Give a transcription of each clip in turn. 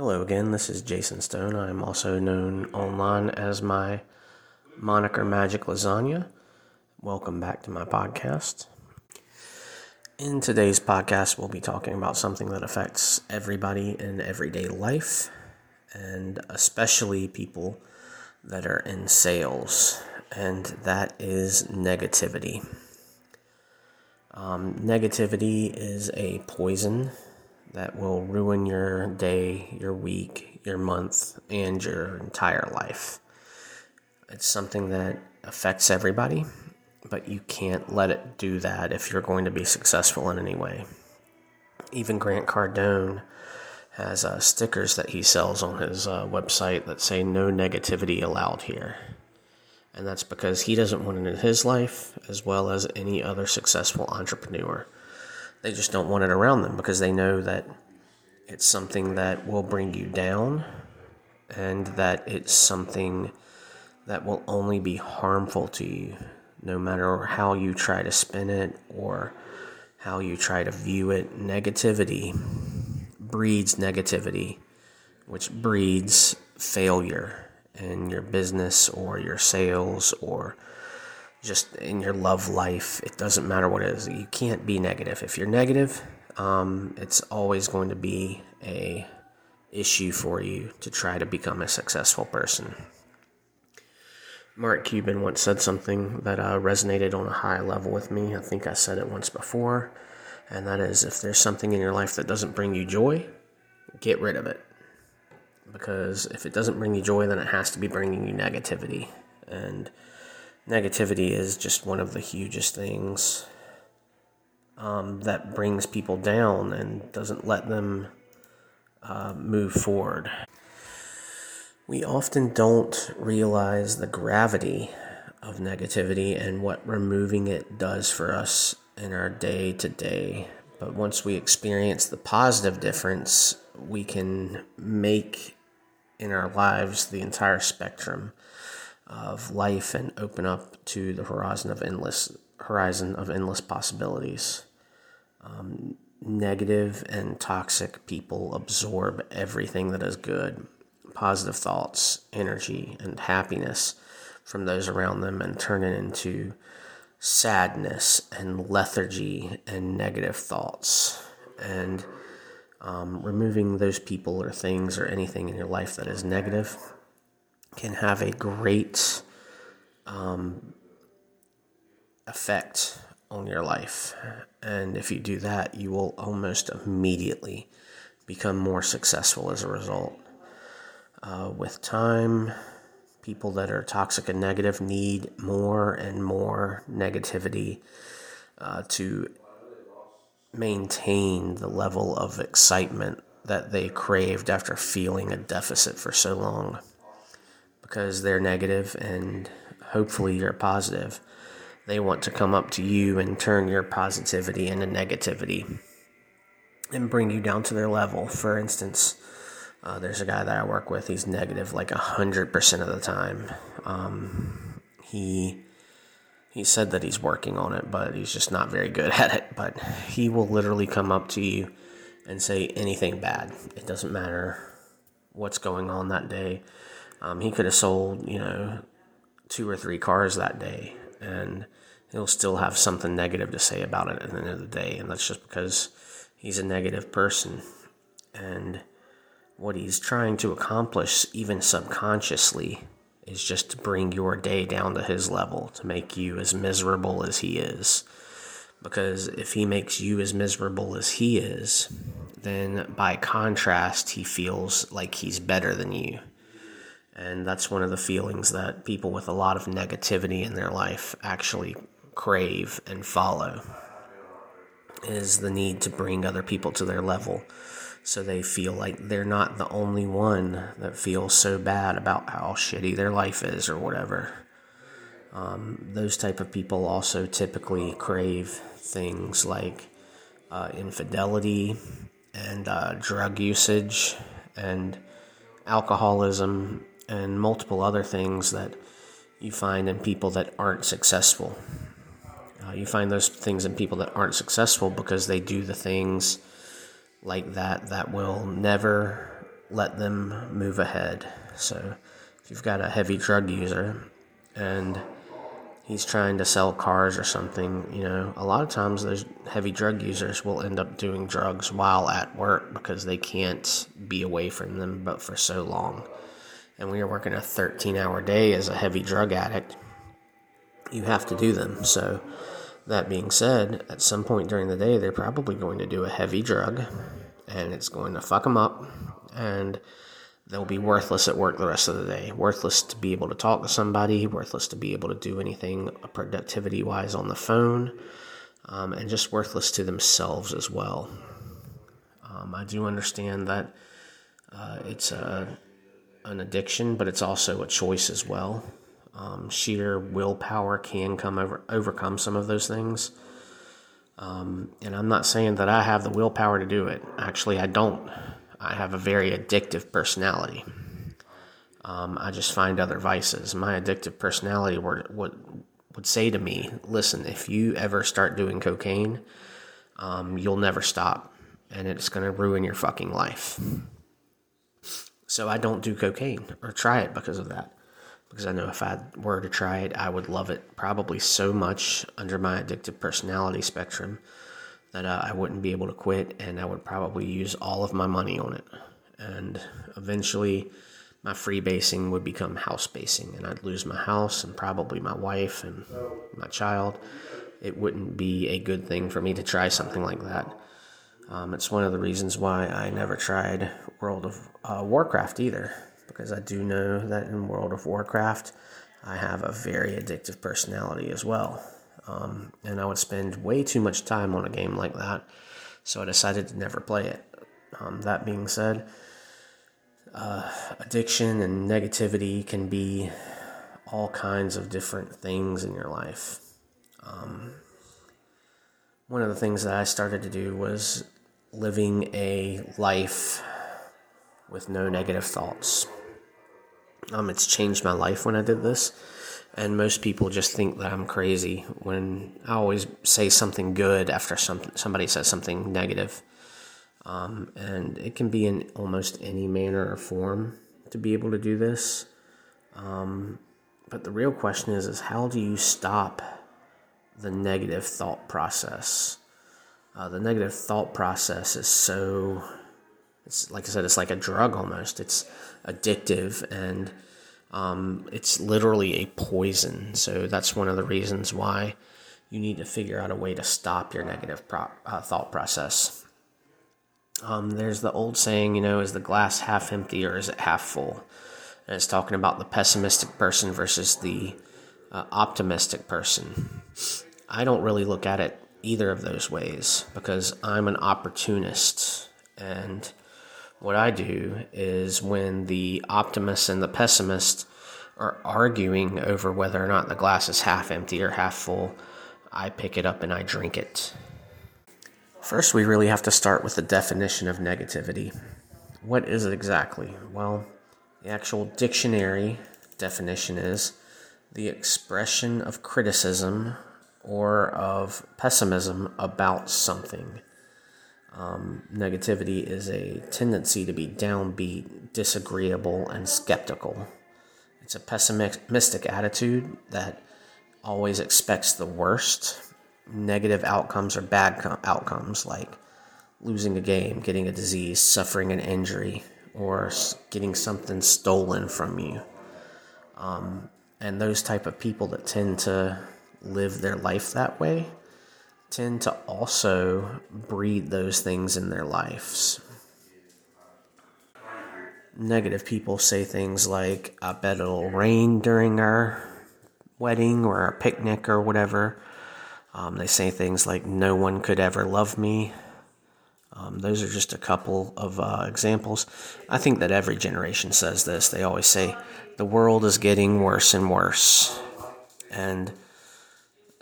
Hello again, this is Jason Stone. I'm also known online as my moniker Magic Lasagna. Welcome back to my podcast. In today's podcast, we'll be talking about something that affects everybody in everyday life, and especially people that are in sales, and that is negativity. Um, negativity is a poison that will ruin your day, your week, your month, and your entire life. It's something that affects everybody, but you can't let it do that if you're going to be successful in any way. Even Grant Cardone has uh, stickers that he sells on his uh, website that say no negativity allowed here. And that's because he doesn't want it in his life as well as any other successful entrepreneur. They just don't want it around them because they know that it's something that will bring you down and that it's something that will only be harmful to you, no matter how you try to spin it or how you try to view it. Negativity breeds negativity, which breeds failure in your business or your sales or just in your love life. It doesn't matter what it is. You can't be negative. If you're negative, um, it's always going to be a issue for you to try to become a successful person. Mark Cuban once said something that uh, resonated on a high level with me. I think I said it once before, and that is if there's something in your life that doesn't bring you joy, get rid of it because if it doesn't bring you joy, then it has to be bringing you negativity. And negativity is just one of the hugest things um, that brings people down and doesn't let them uh, move forward. We often don't realize the gravity of negativity and what removing it does for us in our day to day. But once we experience the positive difference, we can make in our lives the entire spectrum of life and open up to the horizon of endless horizon of endless possibilities. Um, negative and toxic people absorb everything that is good, positive thoughts, energy, and happiness from those around them and turn it into sadness and lethargy and negative thoughts. And um, removing those people or things or anything in your life that is negative can have a great um, effect on your life. And if you do that, you will almost immediately become more successful as a result. Uh, with time, people that are toxic and negative need more and more negativity uh, to maintain the level of excitement that they craved after feeling a deficit for so long because they're negative and hopefully you're positive. They want to come up to you and turn your positivity into negativity and bring you down to their level. For instance, uh, there's a guy that I work with, he's negative like 100% of the time. Um, he he said that he's working on it, but he's just not very good at it. But he will literally come up to you and say anything bad. It doesn't matter what's going on that day. Um, he could have sold, you know, two or three cars that day, and he'll still have something negative to say about it at the end of the day. And that's just because he's a negative person. And what he's trying to accomplish, even subconsciously, is just to bring your day down to his level, to make you as miserable as he is. Because if he makes you as miserable as he is, then by contrast, he feels like he's better than you. And that's one of the feelings that people with a lot of negativity in their life actually crave and follow is the need to bring other people to their level so they feel like they're not the only one that feels so bad about how shitty their life is or whatever. Um, those type of people also typically crave things like uh, infidelity and uh, drug usage and alcoholism and multiple other things that you find in people that aren't successful. Uh, you find those things in people that aren't successful because they do the things like that that will never let them move ahead. So if you've got a heavy drug user and he's trying to sell cars or something, you know, a lot of times those heavy drug users will end up doing drugs while at work because they can't be away from them but for so long. And when you're working a 13 hour day as a heavy drug addict, you have to do them. So, that being said, at some point during the day, they're probably going to do a heavy drug and it's going to fuck them up and they'll be worthless at work the rest of the day. Worthless to be able to talk to somebody, worthless to be able to do anything productivity wise on the phone, um, and just worthless to themselves as well. Um, I do understand that uh, it's a, an addiction, but it's also a choice as well. Um, sheer willpower can come over overcome some of those things. Um, and I'm not saying that I have the willpower to do it. Actually, I don't. I have a very addictive personality. Um, I just find other vices. My addictive personality would, would, would say to me, listen, if you ever start doing cocaine, um, you'll never stop, and it's going to ruin your fucking life. So I don't do cocaine or try it because of that. Because I know if I were to try it, I would love it probably so much under my addictive personality spectrum that uh, I wouldn't be able to quit, and I would probably use all of my money on it. And eventually, my free basing would become house basing, and I'd lose my house and probably my wife and my child. It wouldn't be a good thing for me to try something like that. Um, it's one of the reasons why I never tried World of uh, Warcraft either, because I do know that in World of Warcraft, I have a very addictive personality as well. Um, and I would spend way too much time on a game like that, so I decided to never play it. Um, that being said, uh, addiction and negativity can be all kinds of different things in your life. Um, one of the things that I started to do was living a life with no negative thoughts. Um, it's changed my life when I did this and most people just think that I'm crazy when I always say something good after some, somebody says something negative. Um, and it can be in almost any manner or form to be able to do this. Um, but the real question is, is how do you stop the negative thought process? Uh, the negative thought process is so, it's like I said, it's like a drug almost. It's addictive and um, it's literally a poison. So that's one of the reasons why you need to figure out a way to stop your negative pro- uh, thought process. Um, there's the old saying, you know, is the glass half empty or is it half full? And it's talking about the pessimistic person versus the uh, optimistic person. I don't really look at it either of those ways because I'm an opportunist and what I do is when the optimist and the pessimist are arguing over whether or not the glass is half empty or half full, I pick it up and I drink it. First, we really have to start with the definition of negativity. What is it exactly? Well, the actual dictionary definition is the expression of criticism or of pessimism about something. Um, negativity is a tendency to be downbeat, disagreeable, and skeptical. It's a pessimistic attitude that always expects the worst. Negative outcomes or bad com- outcomes, like losing a game, getting a disease, suffering an injury, or getting something stolen from you. Um, and those type of people that tend to live their life that way tend to also breed those things in their lives. Negative people say things like, I bet it'll rain during our wedding or our picnic or whatever. Um, they say things like, no one could ever love me. Um, those are just a couple of uh, examples. I think that every generation says this. They always say, the world is getting worse and worse. And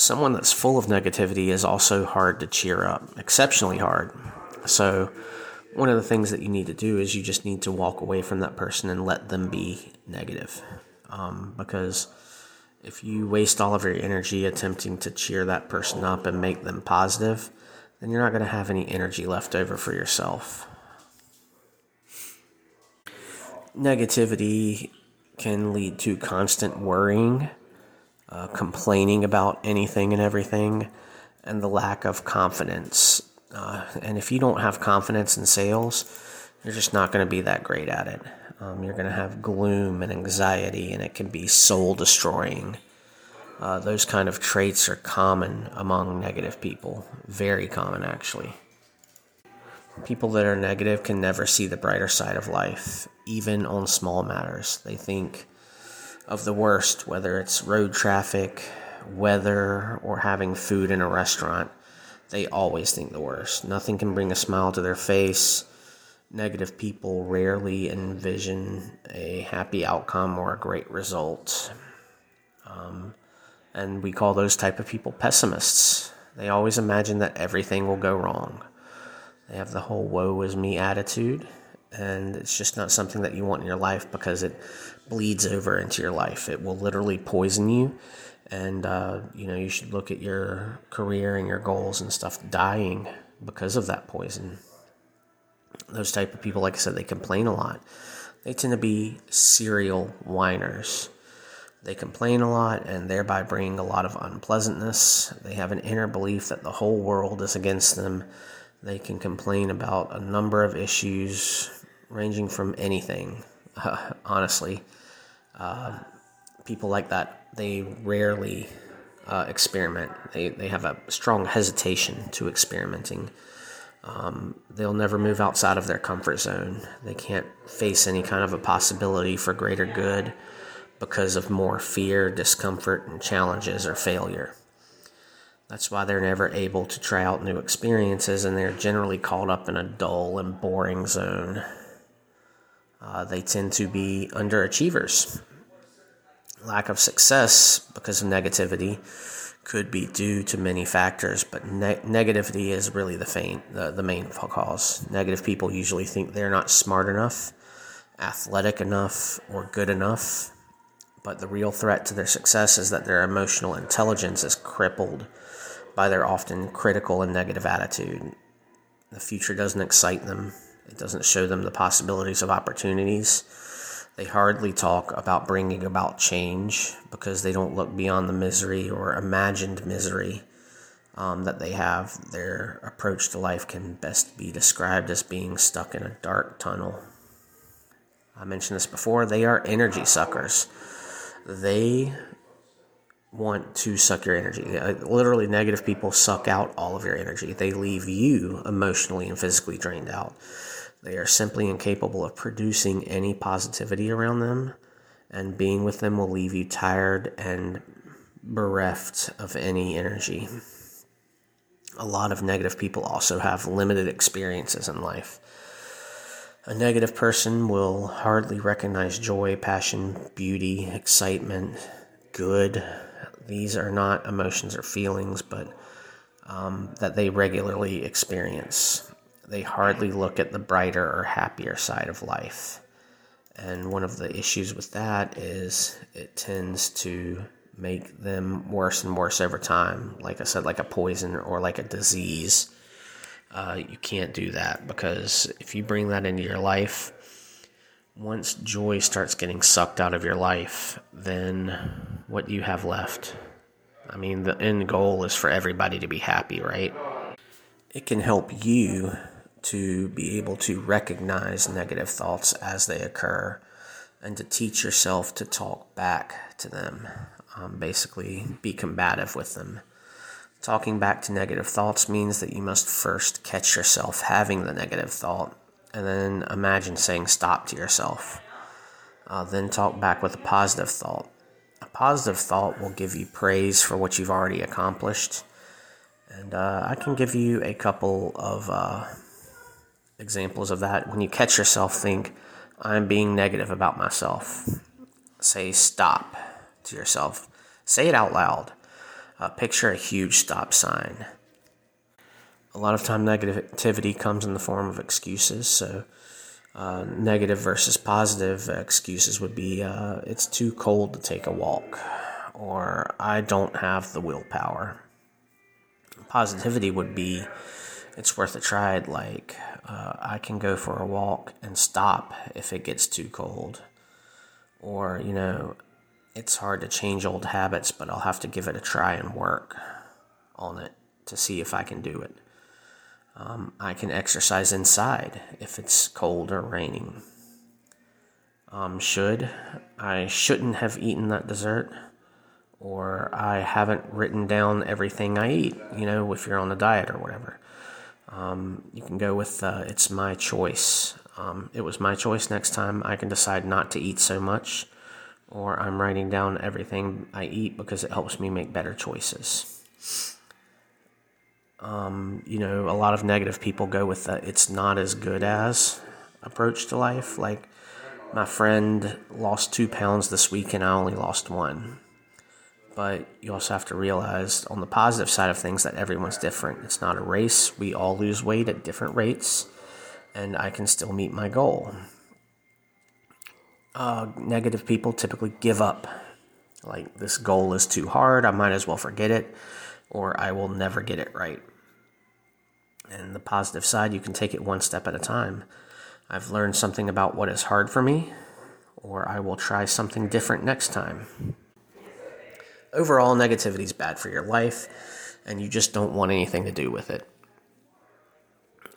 someone that's full of negativity is also hard to cheer up, exceptionally hard. So, one of the things that you need to do is you just need to walk away from that person and let them be negative. Um, because if you waste all of your energy attempting to cheer that person up and make them positive, then you're not going to have any energy left over for yourself. negativity can lead to constant worrying, uh, complaining about anything and everything, and the lack of confidence. Uh, and if you don't have confidence in sales, you're just not going to be that great at it. Um, you're going to have gloom and anxiety, and it can be soul destroying. Uh, those kind of traits are common among negative people, very common actually. People that are negative can never see the brighter side of life, even on small matters. They think of the worst, whether it's road traffic, weather, or having food in a restaurant. They always think the worst. Nothing can bring a smile to their face. Negative people rarely envision a happy outcome or a great result. Um, and we call those type of people pessimists. They always imagine that everything will go wrong. They have the whole woe is me attitude, and it's just not something that you want in your life because it bleeds over into your life. It will literally poison you, and uh, you know you should look at your career and your goals and stuff dying because of that poison. Those type of people, like I said, they complain a lot. They tend to be serial whiners. They complain a lot and thereby bring a lot of unpleasantness. They have an inner belief that the whole world is against them. They can complain about a number of issues ranging from anything, uh, honestly. Uh, people like that, they rarely uh, experiment. They, they have a strong hesitation to experimenting. Um, they'll never move outside of their comfort zone. They can't face any kind of a possibility for greater good because of more fear, discomfort, and challenges or failure. That's why they're never able to try out new experiences and they're generally caught up in a dull and boring zone. Uh, they tend to be underachievers. Lack of success because of negativity could be due to many factors, but ne- negativity is really the, faint, the, the main cause. Negative people usually think they're not smart enough, athletic enough, or good enough but the real threat to their success is that their emotional intelligence is crippled by their often critical and negative attitude. The future doesn't excite them, it doesn't show them the possibilities of opportunities. They hardly talk about bringing about change because they don't look beyond the misery or imagined misery um, that they have. Their approach to life can best be described as being stuck in a dark tunnel. I mentioned this before, they are energy suckers they want to suck your energy. Uh, literally, negative people suck out all of your energy. They leave you emotionally and physically drained out. They are simply incapable of producing any positivity around them, and being with them will leave you tired and bereft of any energy. A lot of negative people also have limited experiences in life. A negative person will hardly recognize joy, passion, beauty, excitement, good. These are not emotions or feelings, but um, that they regularly experience. They hardly look at the brighter or happier side of life. And one of the issues with that is it tends to make them worse and worse over time. Like I said, like a poison or like a disease uh, you can't do that because if you bring that into your life, once joy starts getting sucked out of your life, then what do you have left? I mean, the end goal is for everybody to be happy, right? It can help you to be able to recognize negative thoughts as they occur and to teach yourself to talk back to them. Um, basically, be combative with them. Talking back to negative thoughts means that you must first catch yourself having the negative thought and then imagine saying stop to yourself. Uh, then talk back with a positive thought. A positive thought will give you praise for what you've already accomplished. And uh, I can give you a couple of uh, examples of that. When you catch yourself, think, I'm being negative about myself. Say stop to yourself. Say it out loud. Uh, picture a huge stop sign. A lot of time, negativity comes in the form of excuses. So, uh, negative versus positive excuses would be uh, it's too cold to take a walk, or I don't have the willpower. Positivity would be it's worth a try. Like, uh, I can go for a walk and stop if it gets too cold. Or, you know, it's hard to change old habits, but I'll have to give it a try and work on it to see if I can do it. Um, I can exercise inside if it's cold or raining. Um, should I shouldn't have eaten that dessert, or I haven't written down everything I eat. You know, if you're on a diet or whatever, um, you can go with uh, it's my choice. Um, it was my choice. Next time, I can decide not to eat so much, or I'm writing down everything I eat because it helps me make better choices. Um, you know, a lot of negative people go with the it's not as good as approach to life. Like, my friend lost two pounds this week and I only lost one. But you also have to realize on the positive side of things that everyone's different. It's not a race. We all lose weight at different rates, and I can still meet my goal. Uh, negative people typically give up. Like, this goal is too hard, I might as well forget it, or I will never get it right. And the positive side, you can take it one step at a time. I've learned something about what is hard for me, or I will try something different next time. Overall, negativity is bad for your life, and you just don't want anything to do with it.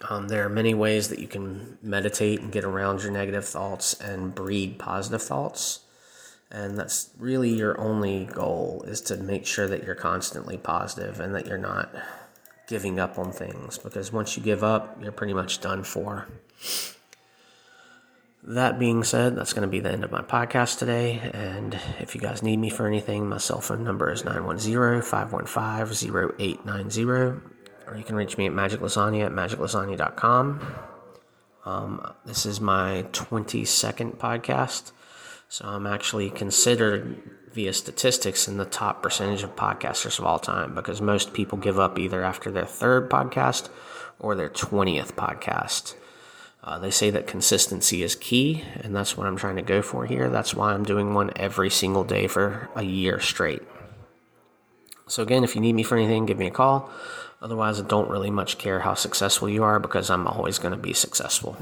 Um, there are many ways that you can meditate and get around your negative thoughts and breed positive thoughts. And that's really your only goal is to make sure that you're constantly positive and that you're not giving up on things because once you give up, you're pretty much done for. That being said, that's going to be the end of my podcast today. And if you guys need me for anything, my cell phone number is 910 515 0890. Or you can reach me at magiclasagna at magiclasagna.com. Um, this is my 22nd podcast. So I'm actually considered via statistics in the top percentage of podcasters of all time because most people give up either after their third podcast or their 20th podcast. Uh, they say that consistency is key, and that's what I'm trying to go for here. That's why I'm doing one every single day for a year straight. So, again, if you need me for anything, give me a call. Otherwise, I don't really much care how successful you are because I'm always going to be successful.